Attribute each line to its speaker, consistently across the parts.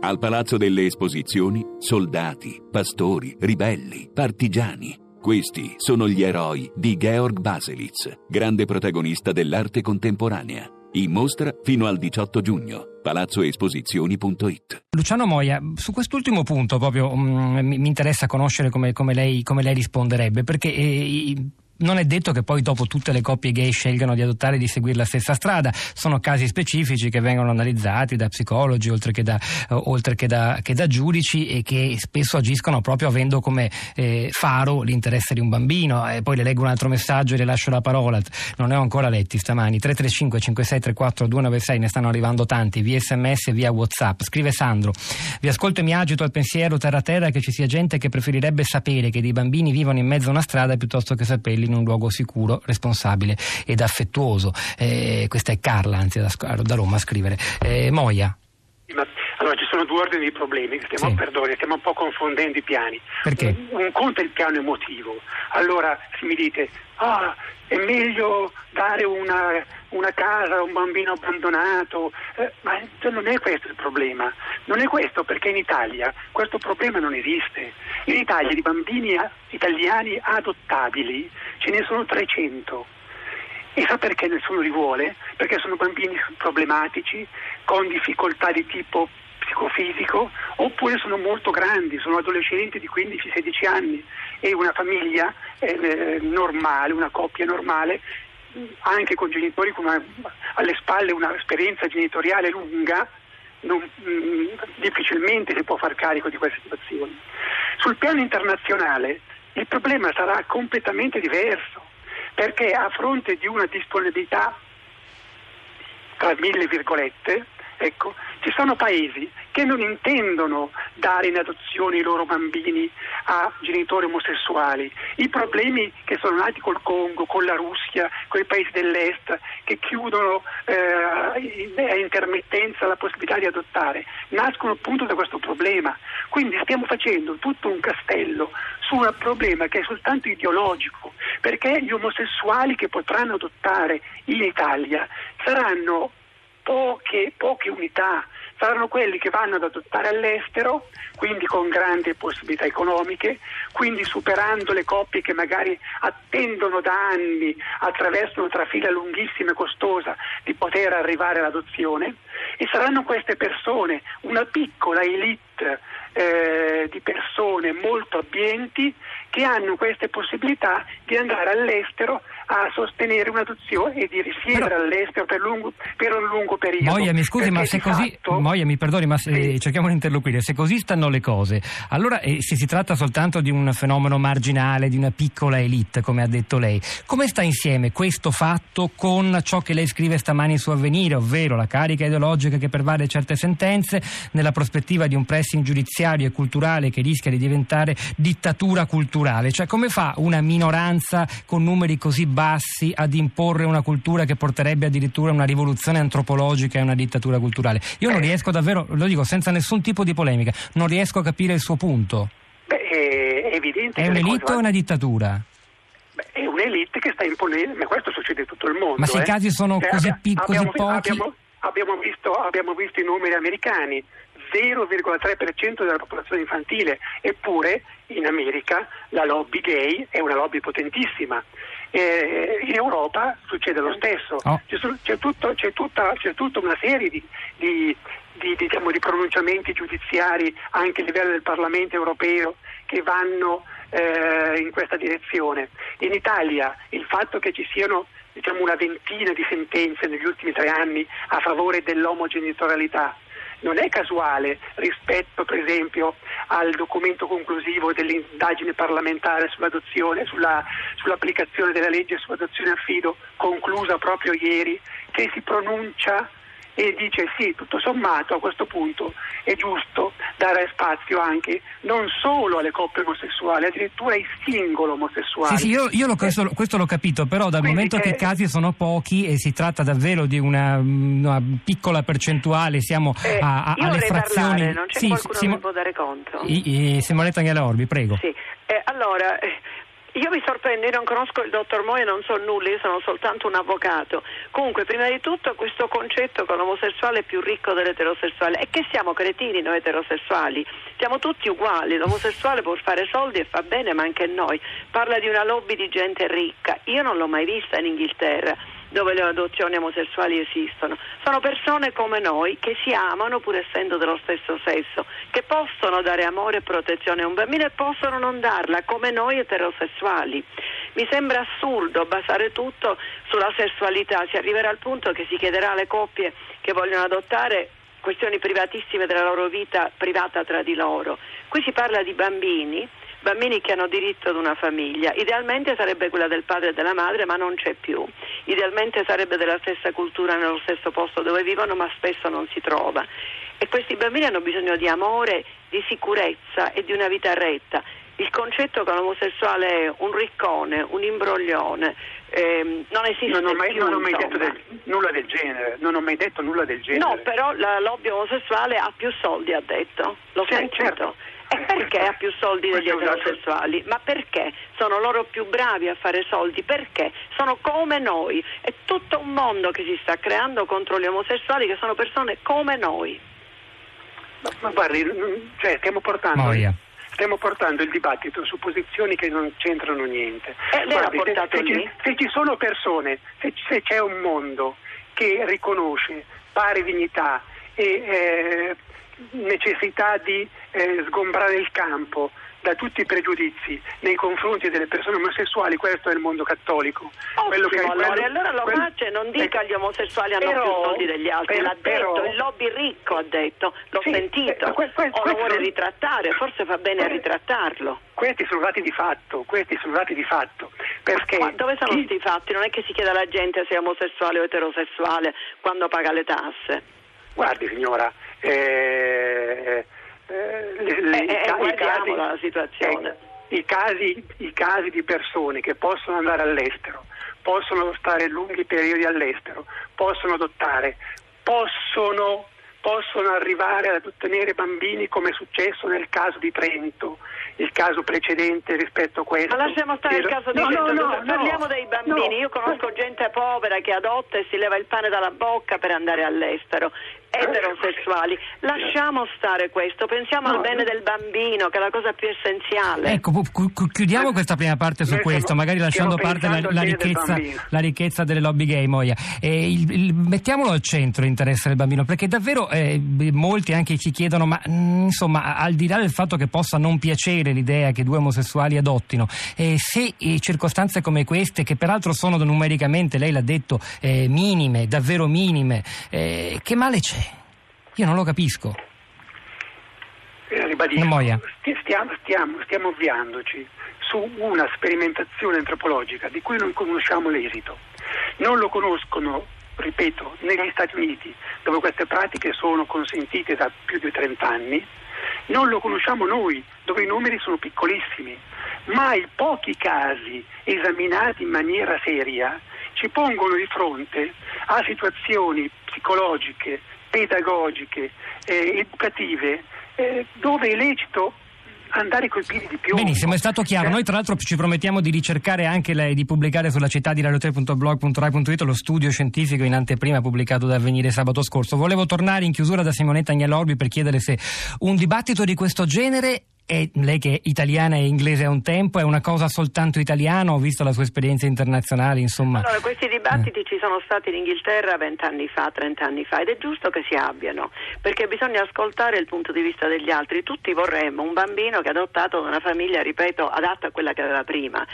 Speaker 1: Al Palazzo delle Esposizioni, soldati, pastori, ribelli, partigiani. Questi sono gli eroi di Georg Baselitz, grande protagonista dell'arte contemporanea. In mostra fino al 18 giugno. palazzoesposizioni.it
Speaker 2: Luciano Moia, su quest'ultimo punto proprio um, mi, interessa conoscere come, come, lei, come lei, risponderebbe, perché eh, non è detto che poi dopo tutte le coppie gay scelgano di adottare e di seguire la stessa strada, sono casi specifici che vengono analizzati da psicologi oltre che da, uh, oltre che da, che da giudici e che spesso agiscono proprio avendo come eh, faro l'interesse di un bambino. E poi le leggo un altro messaggio e le lascio la parola, non ne ho ancora letti stamani, 335 5634 296, ne stanno arrivando tanti, via sms e via whatsapp. Scrive Sandro, vi ascolto e mi agito al pensiero terra terra che ci sia gente che preferirebbe sapere che dei bambini vivono in mezzo a una strada piuttosto che saperli in un luogo sicuro, responsabile ed affettuoso. Eh, questa è Carla, anzi da, da Roma a scrivere. Eh, Moia.
Speaker 3: Allora ci sono due ordini di problemi, stiamo, sì. perdoni, stiamo un po' confondendo i piani.
Speaker 2: Perché?
Speaker 3: Un, un conto è il piano emotivo. Allora se mi dite, ah, è meglio dare una, una casa a un bambino abbandonato, eh, ma non è questo il problema. Non è questo perché in Italia questo problema non esiste. In Italia di bambini italiani adottabili ce ne sono 300. E sa perché nessuno li vuole? Perché sono bambini problematici, con difficoltà di tipo psicofisico, oppure sono molto grandi, sono adolescenti di 15-16 anni e una famiglia eh, normale, una coppia normale, anche con genitori con una, alle spalle un'esperienza genitoriale lunga, non, mh, mm, difficilmente si può far carico di queste situazioni. Sul piano internazionale il problema sarà completamente diverso, perché a fronte di una disponibilità, tra mille virgolette, ecco, ci sono paesi che non intendono dare in adozione i loro bambini a genitori omosessuali. I problemi che sono nati col Congo, con la Russia, con i paesi dell'Est, che chiudono eh, a intermittenza la possibilità di adottare, nascono appunto da questo problema. Quindi stiamo facendo tutto un castello su un problema che è soltanto ideologico, perché gli omosessuali che potranno adottare in Italia saranno poche, poche unità, saranno quelli che vanno ad adottare all'estero, quindi con grandi possibilità economiche, quindi superando le coppie che magari attendono da anni attraverso una trafila lunghissima e costosa di poter arrivare all'adozione. E saranno queste persone, una piccola elite eh, di persone molto abbienti che hanno queste possibilità di andare all'estero a sostenere un'adozione e di risiedere Però... all'estero per, lungo, per, un lungo periodo.
Speaker 2: Moia, mi scusi, ma se così. Fatto... Moia, mi perdoni, ma se... sì. cerchiamo di interloquire. Se così stanno le cose, allora eh, se si tratta soltanto di un fenomeno marginale, di una piccola elite, come ha detto lei, come sta insieme questo fatto con ciò che lei scrive stamani su Avvenire, ovvero la carica ideologica che pervade certe sentenze, nella prospettiva di un pressing giudiziario e culturale che rischia di diventare dittatura culturale? Cioè, come fa una minoranza con numeri così bassi? Bassi ad imporre una cultura che porterebbe addirittura a una rivoluzione antropologica e una dittatura culturale. Io non riesco davvero, lo dico senza nessun tipo di polemica, non riesco a capire il suo punto.
Speaker 3: Beh, è evidente.
Speaker 2: È un'elite o una dittatura?
Speaker 3: è un'elite che sta imponendo, ma questo succede in tutto il mondo.
Speaker 2: Ma se
Speaker 3: eh?
Speaker 2: i casi sono cioè, così
Speaker 3: abbiamo,
Speaker 2: pochi...
Speaker 3: Abbiamo, abbiamo, visto, abbiamo visto i numeri americani, 0,3% della popolazione infantile, eppure in America la lobby gay è una lobby potentissima. Eh, in Europa succede lo stesso, oh. c'è, c'è, tutto, c'è, tutta, c'è, tutta, una serie di, di, di, diciamo, di, pronunciamenti giudiziari anche a livello del Parlamento europeo che vanno eh, in questa direzione. In Italia il fatto che ci siano diciamo, una ventina di sentenze negli ultimi tre anni a favore dell'omogenitorialità non è casuale rispetto per esempio al documento conclusivo dell'indagine parlamentare sull'adozione, sulla, sull'applicazione della legge sull'adozione affido conclusa proprio ieri che si pronuncia e dice sì, tutto sommato a questo punto è giusto dare spazio anche non solo alle coppie omosessuali, addirittura ai singoli omosessuali.
Speaker 2: Sì, sì, io, io lo, questo, questo, l'ho capito, però dal Quindi momento che... i casi sono pochi e si tratta davvero di una, una piccola percentuale, siamo
Speaker 4: eh,
Speaker 2: a, a, alle frazioni...
Speaker 4: Parlare, non c'è sì, qualcuno Simo... che può dare conto?
Speaker 2: I, I, Simonetta Anghela Orbi, prego.
Speaker 4: Sì, eh, allora... Eh, io mi sorprendo, io non conosco il dottor Moia, non so nulla, io sono soltanto un avvocato. Comunque, prima di tutto, questo concetto che l'omosessuale è più ricco dell'eterosessuale è che siamo cretini noi eterosessuali, siamo tutti uguali, l'omosessuale può fare soldi e fa bene, ma anche noi. Parla di una lobby di gente ricca, io non l'ho mai vista in Inghilterra dove le adozioni omosessuali esistono. Sono persone come noi che si amano pur essendo dello stesso sesso, che possono dare amore e protezione a un bambino e possono non darla, come noi eterosessuali. Mi sembra assurdo basare tutto sulla sessualità, si arriverà al punto che si chiederà alle coppie che vogliono adottare questioni privatissime della loro vita privata tra di loro. Qui si parla di bambini bambini che hanno diritto ad una famiglia. Idealmente sarebbe quella del padre e della madre, ma non c'è più. Idealmente sarebbe della stessa cultura nello stesso posto dove vivono, ma spesso non si trova. E questi bambini hanno bisogno di amore, di sicurezza e di una vita retta. Il concetto che l'omosessuale è un riccone, un imbroglione, ehm, non esiste
Speaker 3: non ho mai,
Speaker 4: più.
Speaker 3: non ho mai detto del, nulla del genere, non ho mai detto nulla del genere.
Speaker 4: No, però la lobby omosessuale ha più soldi, ha detto. L'ho
Speaker 3: Sì,
Speaker 4: sentito.
Speaker 3: certo.
Speaker 4: E perché ha più soldi degli eterosessuali? Ma perché? Sono loro più bravi a fare soldi? Perché? Sono come noi. È tutto un mondo che si sta creando contro gli omosessuali che sono persone come noi.
Speaker 3: Ma, ma guardi, mm, cioè, stiamo portando...
Speaker 2: Moia.
Speaker 3: Stiamo portando il dibattito su posizioni che non c'entrano niente.
Speaker 4: Eh,
Speaker 3: Guardi, se- se,
Speaker 4: lì.
Speaker 3: ci, se ci sono persone, se, se c'è un mondo che riconosce pari dignità e eh, necessità di eh, sgombrare il campo da tutti i pregiudizi nei confronti delle persone omosessuali, questo è il mondo cattolico.
Speaker 4: Ottimo,
Speaker 3: che-
Speaker 4: allora,
Speaker 3: quello-
Speaker 4: e allora lo
Speaker 3: quello-
Speaker 4: faccia non dica
Speaker 3: eh,
Speaker 4: gli omosessuali hanno
Speaker 3: però-
Speaker 4: più soldi degli altri,
Speaker 3: per-
Speaker 4: l'ha detto,
Speaker 3: però-
Speaker 4: il lobby ricco ha detto, l'ho
Speaker 3: Sì,
Speaker 4: sentito,
Speaker 3: eh, que- que-
Speaker 4: o lo
Speaker 3: questo-
Speaker 4: vuole ritrattare, forse fa bene a
Speaker 3: que-
Speaker 4: ritrattarlo.
Speaker 3: Questi sono dati di fatto, questi sono dati di fatto. Perché
Speaker 4: Ma dove sono
Speaker 3: chi-
Speaker 4: sti fatti? Non è che si chiede alla gente se è omosessuale o eterosessuale quando paga le tasse.
Speaker 3: Guardi signora, eh, le- le- i ca- i
Speaker 4: guardiamola la situazione.
Speaker 3: i casi, i casi di persone che possono andare all'estero, possono stare lunghi periodi all'estero, possono adottare, possono, possono arrivare ad ottenere bambini come è successo nel caso di Trento, il caso precedente rispetto a questo.
Speaker 4: Ma lasciamo stare il caso di
Speaker 3: No, no, no,
Speaker 4: parliamo
Speaker 3: no,
Speaker 4: dei bambini.
Speaker 3: no.
Speaker 4: Io conosco gente povera che adotta e si leva il pane dalla bocca per andare all'estero. Eterosessuali, lasciamo stare questo, pensiamo al
Speaker 3: No,
Speaker 4: bene
Speaker 3: no.
Speaker 4: del bambino, che è la cosa più essenziale.
Speaker 2: Ecco, chiudiamo questa prima parte su
Speaker 3: Noi stiamo-
Speaker 2: questo, magari lasciando
Speaker 3: stiamo
Speaker 2: parte la, la
Speaker 3: al
Speaker 2: ricchezza, la ricchezza delle lobby gay, Moia. E il- il- mettiamolo al centro l'interesse del bambino, perché davvero eh, molti anche ci chiedono, ma mm, insomma, al di là del fatto che possa non piacere l'idea che due omosessuali adottino, eh, se circostanze come queste, che peraltro sono numericamente, lei l'ha detto, eh, minime, davvero minime, eh, che male c'è? Io non lo capisco.
Speaker 3: Eh, ribadisco, stiamo, stiamo, stiamo avviandoci su una sperimentazione antropologica di cui non conosciamo l'esito. Non lo conoscono, ripeto, negli Stati Uniti, dove queste pratiche sono consentite da più di 30 anni, non lo conosciamo noi, dove i numeri sono piccolissimi, ma i pochi casi esaminati in maniera seria ci pongono di fronte a situazioni psicologiche, pedagogiche, eh, educative, eh, dove è lecito andare coi piedi di piombo.
Speaker 2: Benissimo, è stato chiaro.
Speaker 3: Eh,
Speaker 2: Noi tra l'altro ci promettiamo di ricercare anche lei, di pubblicare sulla città di radio3.blog.rai.it lo studio scientifico in anteprima pubblicato da Avvenire sabato scorso. Volevo tornare in chiusura da Simonetta Agnelorbi per chiedere se un dibattito di questo genere è, lei che è italiana e inglese a un tempo, è una cosa soltanto italiana? Ho visto la sua esperienza internazionale, insomma.
Speaker 4: Allora, questi
Speaker 2: Eh.
Speaker 4: dibattiti ci sono stati in Inghilterra vent'anni fa, trent'anni fa ed è giusto che si abbiano, perché bisogna ascoltare il punto di vista degli altri. Tutti vorremmo un bambino che è adottato da una famiglia, ripeto, adatta a quella che aveva prima.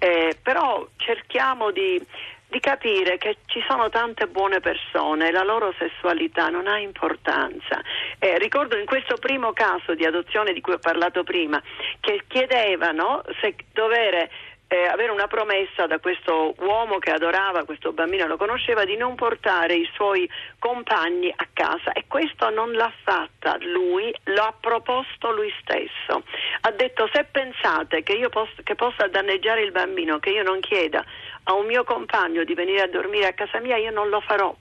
Speaker 4: Eh, però cerchiamo di di capire che ci sono tante buone persone e la loro sessualità non ha importanza. Eh, ricordo in questo primo caso di adozione di cui ho parlato prima che chiedevano se dovere eh, avere una promessa da questo uomo che adorava questo bambino, lo conosceva, di non portare i suoi compagni a casa e questo non l'ha fatta lui, lo ha proposto lui stesso. Ha detto se pensate che io poss- che possa danneggiare il bambino, che io non chieda a un mio compagno di venire a dormire a casa mia, io non lo farò.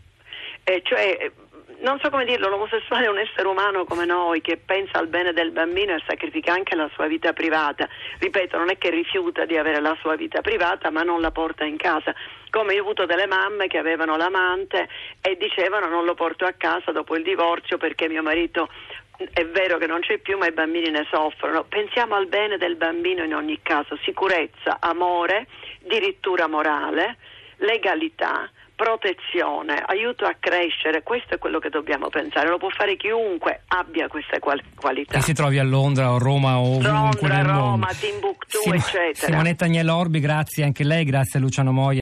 Speaker 4: Eh, cioè, non so come dirlo, l'omosessuale è un essere umano come noi che pensa al bene del bambino e sacrifica anche la sua vita privata. Ripeto, non è che rifiuta di avere la sua vita privata, ma non la porta in casa. Come io ho avuto delle mamme che avevano l'amante e dicevano non lo porto a casa dopo il divorzio perché mio marito è vero che non c'è più, ma i bambini ne soffrono. Pensiamo al bene del bambino in ogni caso, sicurezza, amore, dirittura morale, legalità protezione, aiuto a crescere, questo è quello che dobbiamo pensare, lo può fare chiunque abbia queste qual- qualità.
Speaker 2: Che si trovi a Londra o Roma o
Speaker 4: Londra, Roma. Timbuktu,
Speaker 2: Sim-
Speaker 4: eccetera.
Speaker 2: Simonetta Agnelorbi, grazie anche lei, grazie a Luciano Moia.